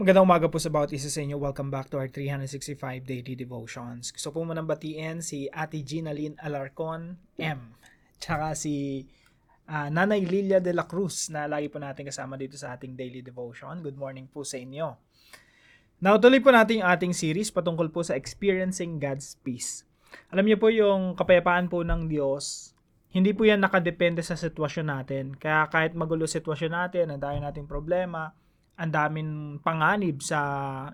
Magandang umaga po sa bawat isa sa inyo. Welcome back to our 365 daily devotions. Gusto po munang batiin si Ate Gina Lynn Alarcon M. Tsaka si ah, Nanay Lilia de la Cruz na lagi po natin kasama dito sa ating daily devotion. Good morning po sa inyo. Now, tuloy po natin yung ating series patungkol po sa experiencing God's peace. Alam niyo po yung kapayapaan po ng Diyos, hindi po yan nakadepende sa sitwasyon natin. Kaya kahit magulo sitwasyon natin, ang dami nating problema, ang daming panganib sa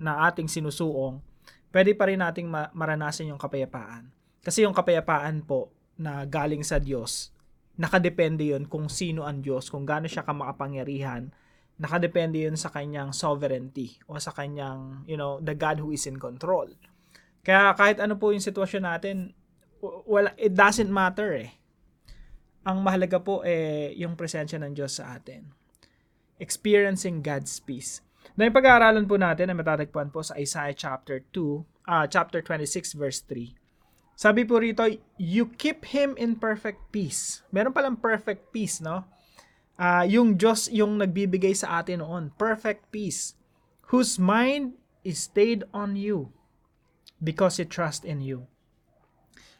na ating sinusuong, pwede pa rin nating ma- maranasan yung kapayapaan. Kasi yung kapayapaan po na galing sa Diyos, nakadepende yun kung sino ang Diyos, kung gaano siya kamakapangyarihan, nakadepende yun sa kanyang sovereignty o sa kanyang, you know, the God who is in control. Kaya kahit ano po yung sitwasyon natin, w- wala, it doesn't matter eh. Ang mahalaga po eh yung presensya ng Diyos sa atin experiencing God's peace. Na yung pag-aaralan po natin na matatagpuan po sa Isaiah chapter 2, ah chapter 26 verse 3. Sabi po rito, you keep him in perfect peace. Meron palang perfect peace, no? Ah, yung Diyos yung nagbibigay sa atin noon, perfect peace, whose mind is stayed on you because he trust in you.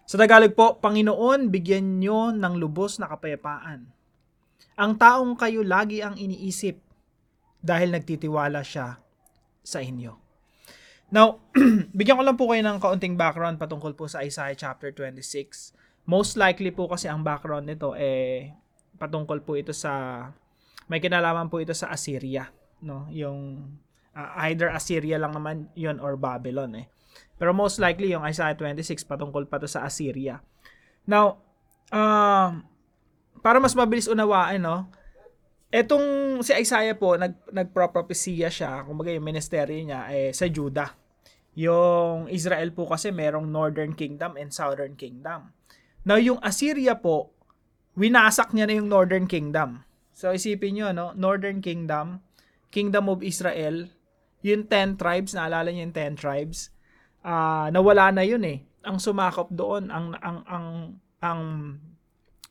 Sa Tagalog po, Panginoon, bigyan nyo ng lubos na kapayapaan ang taong kayo lagi ang iniisip dahil nagtitiwala siya sa inyo. Now, bigyan ko lang po kayo ng kaunting background patungkol po sa Isaiah chapter 26. Most likely po kasi ang background nito eh patungkol po ito sa may kinalaman po ito sa Assyria, no? Yung uh, either Assyria lang naman 'yon or Babylon eh. Pero most likely yung Isaiah 26 patungkol pa to sa Assyria. Now, uh, para mas mabilis unawaan, no? Etong si Isaiah po, nag, nagpropropesya siya, kumbaga yung ministeryo niya, eh, sa Judah. Yung Israel po kasi merong Northern Kingdom and Southern Kingdom. Now, yung Assyria po, winasak niya na yung Northern Kingdom. So, isipin nyo, no? Northern Kingdom, Kingdom of Israel, yung 10 tribes, naalala niyo yung 10 tribes, uh, nawala na yun eh. Ang sumakop doon, ang, ang, ang, ang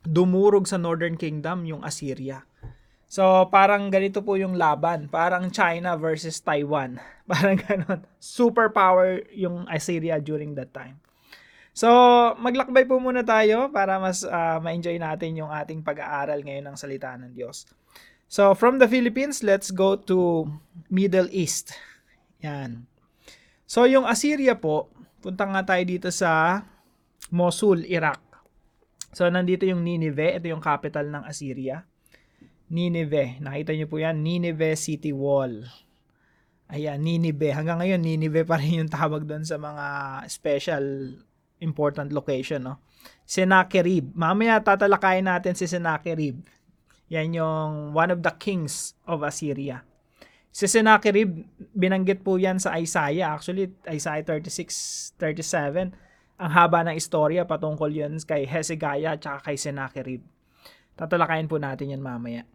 dumurog sa Northern Kingdom yung Assyria. So, parang ganito po yung laban. Parang China versus Taiwan. Parang ganon. Superpower yung Assyria during that time. So, maglakbay po muna tayo para mas uh, ma-enjoy natin yung ating pag-aaral ngayon ng salita ng Diyos. So, from the Philippines, let's go to Middle East. Yan. So, yung Assyria po, punta nga tayo dito sa Mosul, Iraq. So, nandito yung Nineveh. Ito yung capital ng Assyria. Nineveh. Nakita niyo po yan. Nineveh City Wall. Ayan, Nineveh. Hanggang ngayon, Nineveh pa rin yung tawag doon sa mga special important location, no? Sennacherib. Mamaya tatalakayin natin si Sennacherib. Yan yung one of the kings of Assyria. Si Sennacherib, binanggit po yan sa Isaiah. Actually, Isaiah 36, 37. Ang haba ng istorya patungkol yun kay Hezekiah at kay Sennacherib. Tatalakayin po natin yan mamaya.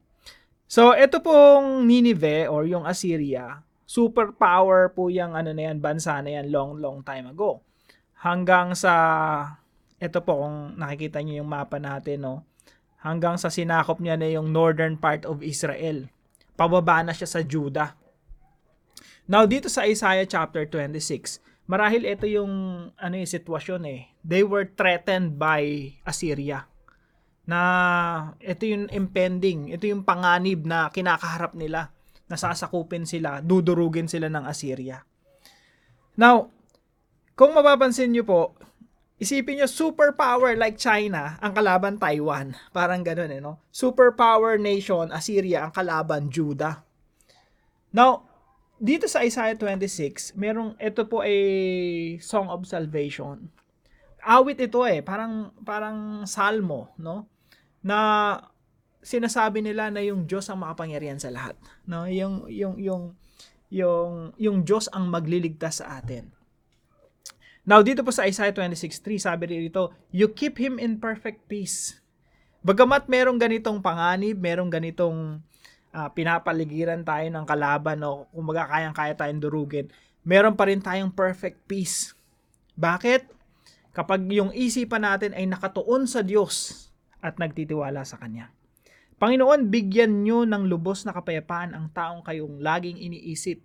So, ito pong Nineveh or yung Assyria, superpower po yung ano na yan, bansa na yan long, long time ago. Hanggang sa, ito po kung nakikita niyo yung mapa natin, no? Hanggang sa sinakop niya na yung northern part of Israel. Pababa na siya sa Judah. Now, dito sa Isaiah chapter 26, marahil ito yung ano yung sitwasyon eh. They were threatened by Assyria na ito yung impending, ito yung panganib na kinakaharap nila, nasasakupin sila, dudurugin sila ng Assyria. Now, kung mapapansin nyo po, isipin nyo superpower like China ang kalaban Taiwan. Parang ganun eh, no? Superpower nation, Assyria ang kalaban Judah. Now, dito sa Isaiah 26, merong, ito po ay Song of Salvation. Awit ito eh, parang, parang salmo, no? na sinasabi nila na yung Diyos ang makapangyarihan sa lahat. No? Yung yung yung yung yung Diyos ang magliligtas sa atin. Now dito po sa Isaiah 26:3 sabi dito, you keep him in perfect peace. Bagamat merong ganitong panganib, merong ganitong uh, pinapaligiran tayo ng kalaban no, kumbaga kayang-kaya tayong durugin, meron pa rin tayong perfect peace. Bakit? Kapag yung isipan natin ay nakatuon sa Diyos, at nagtitiwala sa Kanya. Panginoon, bigyan nyo ng lubos na kapayapaan ang taong kayong laging iniisip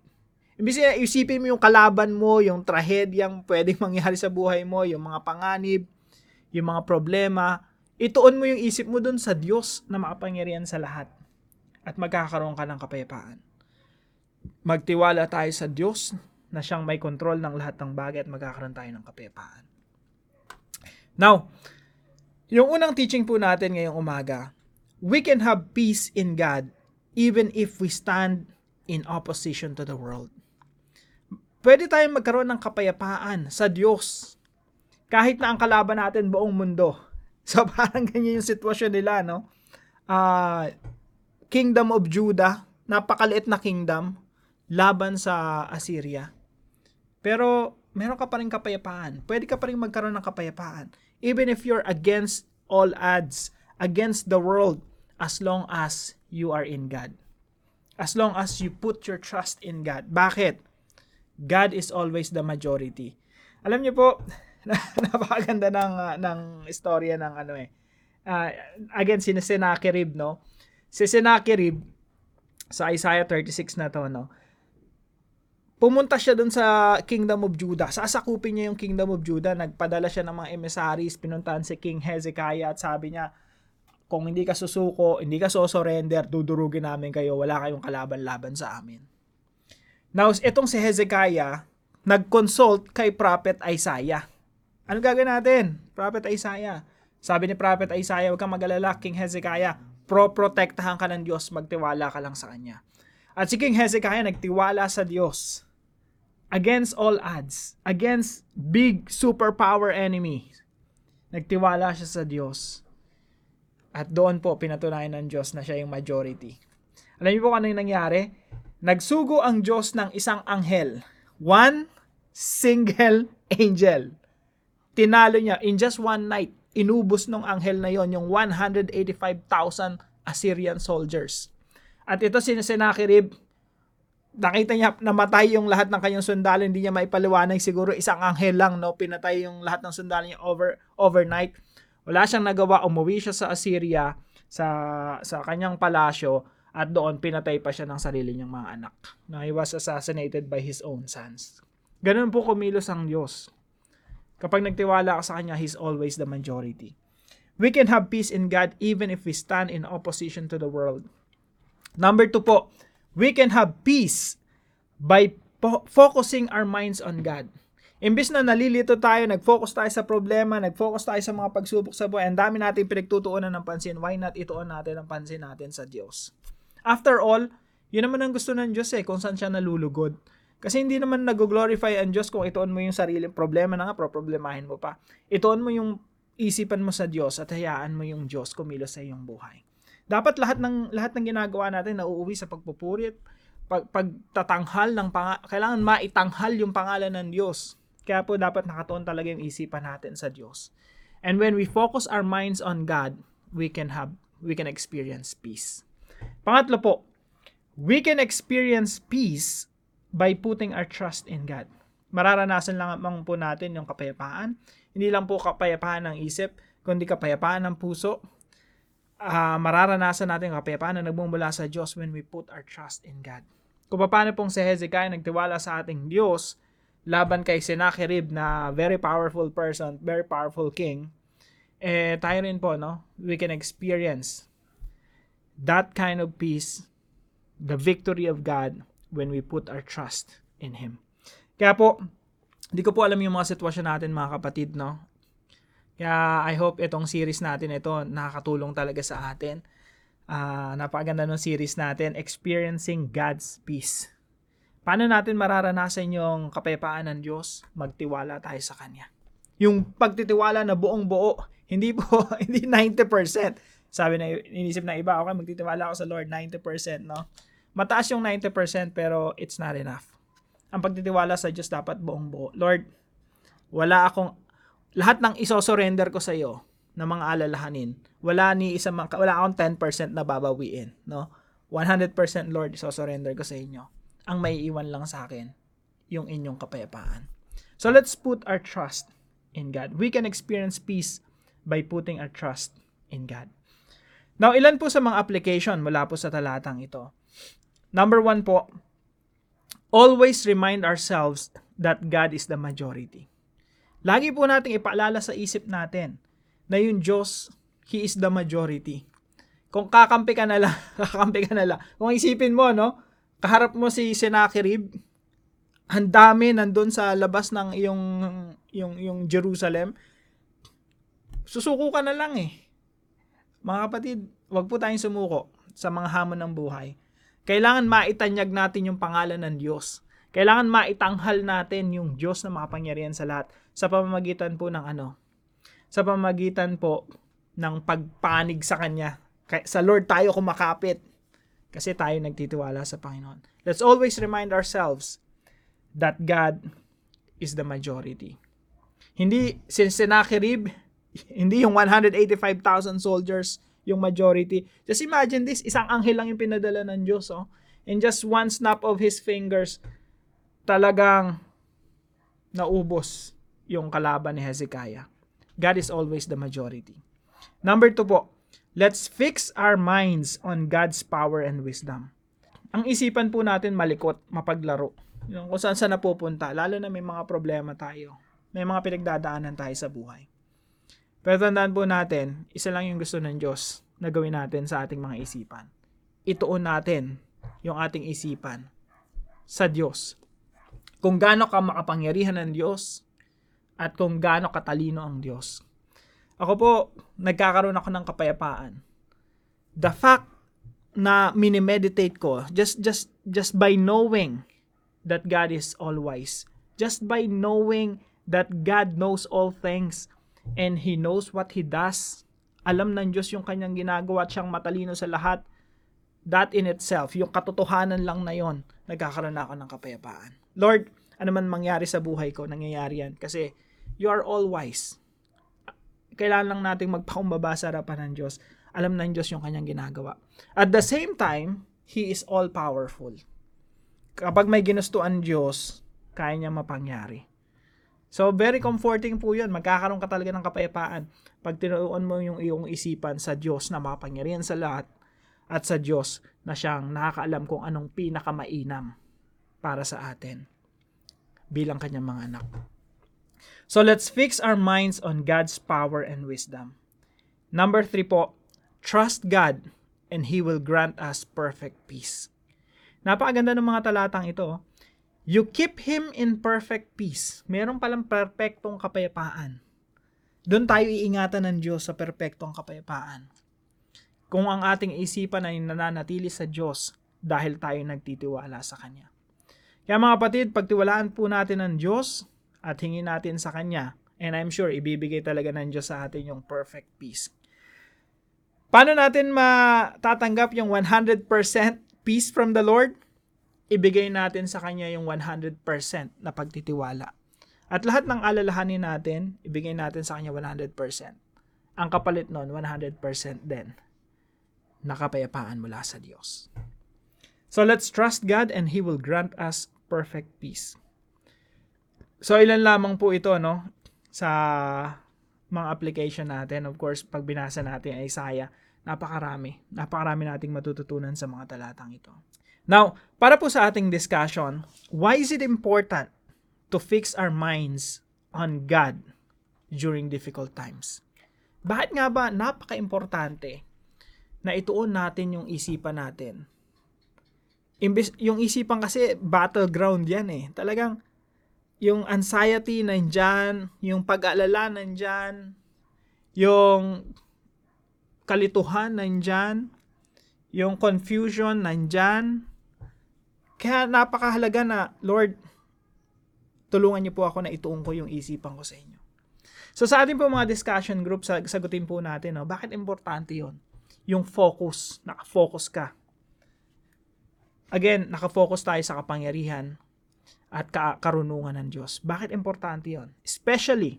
Imbis na isipin mo yung kalaban mo, yung trahedyang pwedeng mangyari sa buhay mo, yung mga panganib, yung mga problema, ituon mo yung isip mo dun sa Diyos na makapangyarihan sa lahat. At magkakaroon ka ng kapayapaan. Magtiwala tayo sa Diyos na siyang may control ng lahat ng bagay at magkakaroon tayo ng kapayapaan. Now, yung unang teaching po natin ngayong umaga, we can have peace in God even if we stand in opposition to the world pwede tayong magkaroon ng kapayapaan sa Diyos. Kahit na ang kalaban natin buong mundo. So parang ganyan yung sitwasyon nila, no? Uh, kingdom of Judah, napakaliit na kingdom, laban sa Assyria. Pero meron ka pa rin kapayapaan. Pwede ka pa rin magkaroon ng kapayapaan. Even if you're against all odds, against the world, as long as you are in God. As long as you put your trust in God. Bakit? God is always the majority. Alam niyo po, napakaganda ng uh, ng istorya ng ano eh. Uh, again si Sennacherib, no? Si Sennacherib sa Isaiah 36 na to, no? Pumunta siya dun sa Kingdom of Judah. Sasakupin niya yung Kingdom of Judah. Nagpadala siya ng mga emissaries, pinuntahan si King Hezekiah at sabi niya, kung hindi ka susuko, hindi ka so surrender, dudurugin namin kayo, wala kayong kalaban-laban sa amin. Now, itong si Hezekiah, nag-consult kay Prophet Isaiah. Ano gagawin natin? Prophet Isaiah. Sabi ni Prophet Isaiah, huwag kang mag-alala, King Hezekiah, pro-protektahan ka ng Diyos, magtiwala ka lang sa Kanya. At si King Hezekiah nagtiwala sa Diyos against all odds, against big superpower enemy. Nagtiwala siya sa Diyos. At doon po pinatunayan ng Diyos na siya yung majority. Alam niyo po kung ano yung nangyari? Nagsugo ang Diyos ng isang anghel. One single angel. Tinalo niya in just one night. Inubos ng anghel na yon yung 185,000 Assyrian soldiers. At ito si Sennacherib, nakita niya namatay yung lahat ng kanyang sundalo, hindi niya maipaliwanag siguro isang anghel lang no pinatay yung lahat ng sundalo niya over overnight. Wala siyang nagawa, umuwi siya sa Assyria sa sa kanyang palasyo at doon pinatay pa siya ng sarili niyang mga anak na he was assassinated by his own sons. Ganun po kumilos ang Diyos. Kapag nagtiwala ka sa Kanya, He's always the majority. We can have peace in God even if we stand in opposition to the world. Number two po, we can have peace by po- focusing our minds on God. Imbis na nalilito tayo, nag-focus tayo sa problema, nag-focus tayo sa mga pagsubok sa buhay, ang dami natin pinagtutuunan ng pansin, why not ituon natin ang pansin natin sa Diyos? After all, yun naman ang gusto ng Diyos eh, kung saan siya nalulugod. Kasi hindi naman nag-glorify ang Diyos kung ituon mo yung sarili problema na nga, problemahin mo pa. Ituon mo yung isipan mo sa Diyos at hayaan mo yung Diyos kumilos sa iyong buhay. Dapat lahat ng lahat ng ginagawa natin nauuwi sa pagpupuri at pag, pagtatanghal ng pang, kailangan maitanghal yung pangalan ng Diyos. Kaya po dapat nakatuon talaga yung isipan natin sa Diyos. And when we focus our minds on God, we can have we can experience peace. Pangatlo po, we can experience peace by putting our trust in God. Mararanasan lang po natin yung kapayapaan. Hindi lang po kapayapaan ng isip, kundi kapayapaan ng puso. Uh, mararanasan natin yung kapayapaan na nagmumula sa Diyos when we put our trust in God. Kung paano pong si Hezekiah nagtiwala sa ating Diyos laban kay Sennacherib na very powerful person, very powerful king, eh tayo rin po, no? We can experience that kind of peace, the victory of God when we put our trust in Him. Kaya po, hindi ko po alam yung mga sitwasyon natin mga kapatid, no? Kaya I hope itong series natin ito nakakatulong talaga sa atin. Uh, napakaganda ng series natin, Experiencing God's Peace. Paano natin mararanasan yung kapayapaan ng Diyos? Magtiwala tayo sa Kanya. Yung pagtitiwala na buong buo, hindi po, hindi 90%. Sabi na, inisip na iba, okay, magtitiwala ako sa Lord 90%, no? Mataas yung 90% pero it's not enough. Ang pagtitiwala sa Diyos dapat buong buo. Lord, wala akong, lahat ng isosurrender ko sa iyo na mga alalahanin, wala ni isang, wala akong 10% na babawiin, no? 100% Lord, isosurrender ko sa inyo. Ang may iwan lang sa akin, yung inyong kapayapaan. So let's put our trust in God. We can experience peace by putting our trust in God. Now, ilan po sa mga application mula po sa talatang ito? Number one po, always remind ourselves that God is the majority. Lagi po nating ipaalala sa isip natin na yung Diyos, He is the majority. Kung kakampi ka na lang, kakampi ka na lang. Kung isipin mo, no, kaharap mo si Sennacherib, ang dami nandun sa labas ng iyong yung yung Jerusalem. Susuko ka na lang eh. Mga kapatid, wag po tayong sumuko sa mga hamon ng buhay. Kailangan maitanyag natin yung pangalan ng Diyos. Kailangan maitanghal natin yung Diyos na makapangyarihan sa lahat sa pamamagitan po ng ano? Sa pamamagitan po ng pagpanig sa Kanya. Sa Lord tayo kumakapit kasi tayo nagtitiwala sa Panginoon. Let's always remind ourselves that God is the majority. Hindi si Sennacherib, hindi yung 185,000 soldiers yung majority. Just imagine this, isang anghel lang yung pinadala ng Diyos. Oh. In just one snap of His fingers, talagang naubos yung kalaban ni Hezekiah. God is always the majority. Number two po, let's fix our minds on God's power and wisdom. Ang isipan po natin malikot, mapaglaro. Yung kung saan saan napupunta, lalo na may mga problema tayo. May mga pinagdadaanan tayo sa buhay. Pero tandaan po natin, isa lang yung gusto ng Diyos na gawin natin sa ating mga isipan. Ituon natin yung ating isipan sa Diyos. Kung gaano ka makapangyarihan ng Diyos at kung gaano katalino ang Diyos. Ako po, nagkakaroon ako ng kapayapaan. The fact na minimeditate ko, just, just, just by knowing that God is all wise, just by knowing that God knows all things and He knows what He does, alam ng Diyos yung kanyang ginagawa at siyang matalino sa lahat, that in itself, yung katotohanan lang na yon, nagkakaroon na ako ng kapayapaan. Lord, ano man mangyari sa buhay ko, nangyayari yan. Kasi you are all wise. Kailangan lang nating magpakumbaba sa harapan ng Diyos. Alam ng Diyos yung kanyang ginagawa. At the same time, He is all powerful. Kapag may ginustuan Diyos, kaya niya mapangyari. So, very comforting po yun. Magkakaroon ka talaga ng kapayapaan pag tinuon mo yung iyong isipan sa Diyos na makapangyarihan sa lahat at sa Diyos na siyang nakakaalam kung anong pinakamainam para sa atin bilang kanyang mga anak. So let's fix our minds on God's power and wisdom. Number three po, trust God and He will grant us perfect peace. Napakaganda ng mga talatang ito. You keep Him in perfect peace. Meron palang perpektong kapayapaan. Doon tayo iingatan ng Diyos sa perpektong kapayapaan. Kung ang ating isipan ay nananatili sa Diyos dahil tayo nagtitiwala sa Kanya. Kaya mga kapatid, pagtiwalaan po natin ng Diyos at hingin natin sa Kanya, and I'm sure ibibigay talaga ng Diyos sa atin yung perfect peace. Paano natin matatanggap yung 100% peace from the Lord? Ibigay natin sa Kanya yung 100% na pagtitiwala. At lahat ng alalahanin natin, ibigay natin sa Kanya 100%. Ang kapalit nun, 100% din. Nakapayapaan mula sa Diyos. So let's trust God and He will grant us perfect peace. So ilan lamang po ito no sa mga application natin. Of course, pag binasa natin ay Isaiah, napakarami. Napakarami nating matututunan sa mga talatang ito. Now, para po sa ating discussion, why is it important to fix our minds on God during difficult times? Bakit nga ba napaka-importante na ituon natin yung isipan natin Imbes, yung isipan kasi battleground yan eh. Talagang yung anxiety nandyan, yung pag-aalala nandyan, yung kalituhan nandyan, yung confusion nandyan. Kaya napakahalaga na, Lord, tulungan niyo po ako na ituon ko yung isipan ko sa inyo. So sa ating po mga discussion group, sagutin po natin, no, bakit importante yon Yung focus, naka-focus ka Again, nakafocus tayo sa kapangyarihan at ka- karunungan ng Diyos. Bakit importante yon? Especially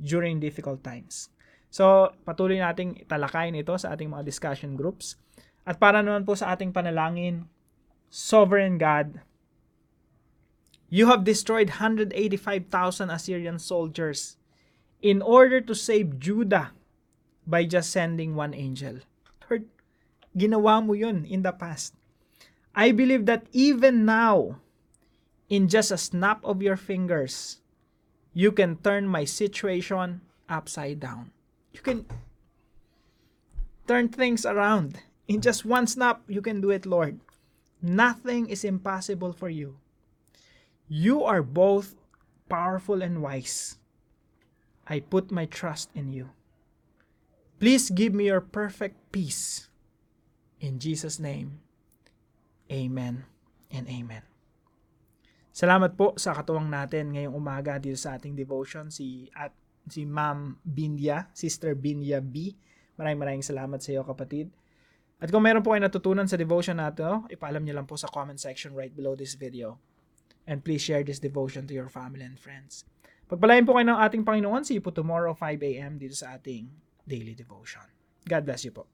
during difficult times. So, patuloy nating talakayin ito sa ating mga discussion groups. At para naman po sa ating panalangin, Sovereign God, You have destroyed 185,000 Assyrian soldiers in order to save Judah by just sending one angel. Lord, ginawa mo yun in the past. I believe that even now, in just a snap of your fingers, you can turn my situation upside down. You can turn things around. In just one snap, you can do it, Lord. Nothing is impossible for you. You are both powerful and wise. I put my trust in you. Please give me your perfect peace. In Jesus' name, Amen and Amen. Salamat po sa katuwang natin ngayong umaga dito sa ating devotion si at si Ma'am Bindia, Sister Bindia B. Maraming maraming salamat sa iyo kapatid. At kung meron po kayo natutunan sa devotion nato, ipaalam niyo lang po sa comment section right below this video. And please share this devotion to your family and friends. Pagpalain po kayo ng ating Panginoon. See you po tomorrow 5 a.m. dito sa ating daily devotion. God bless you po.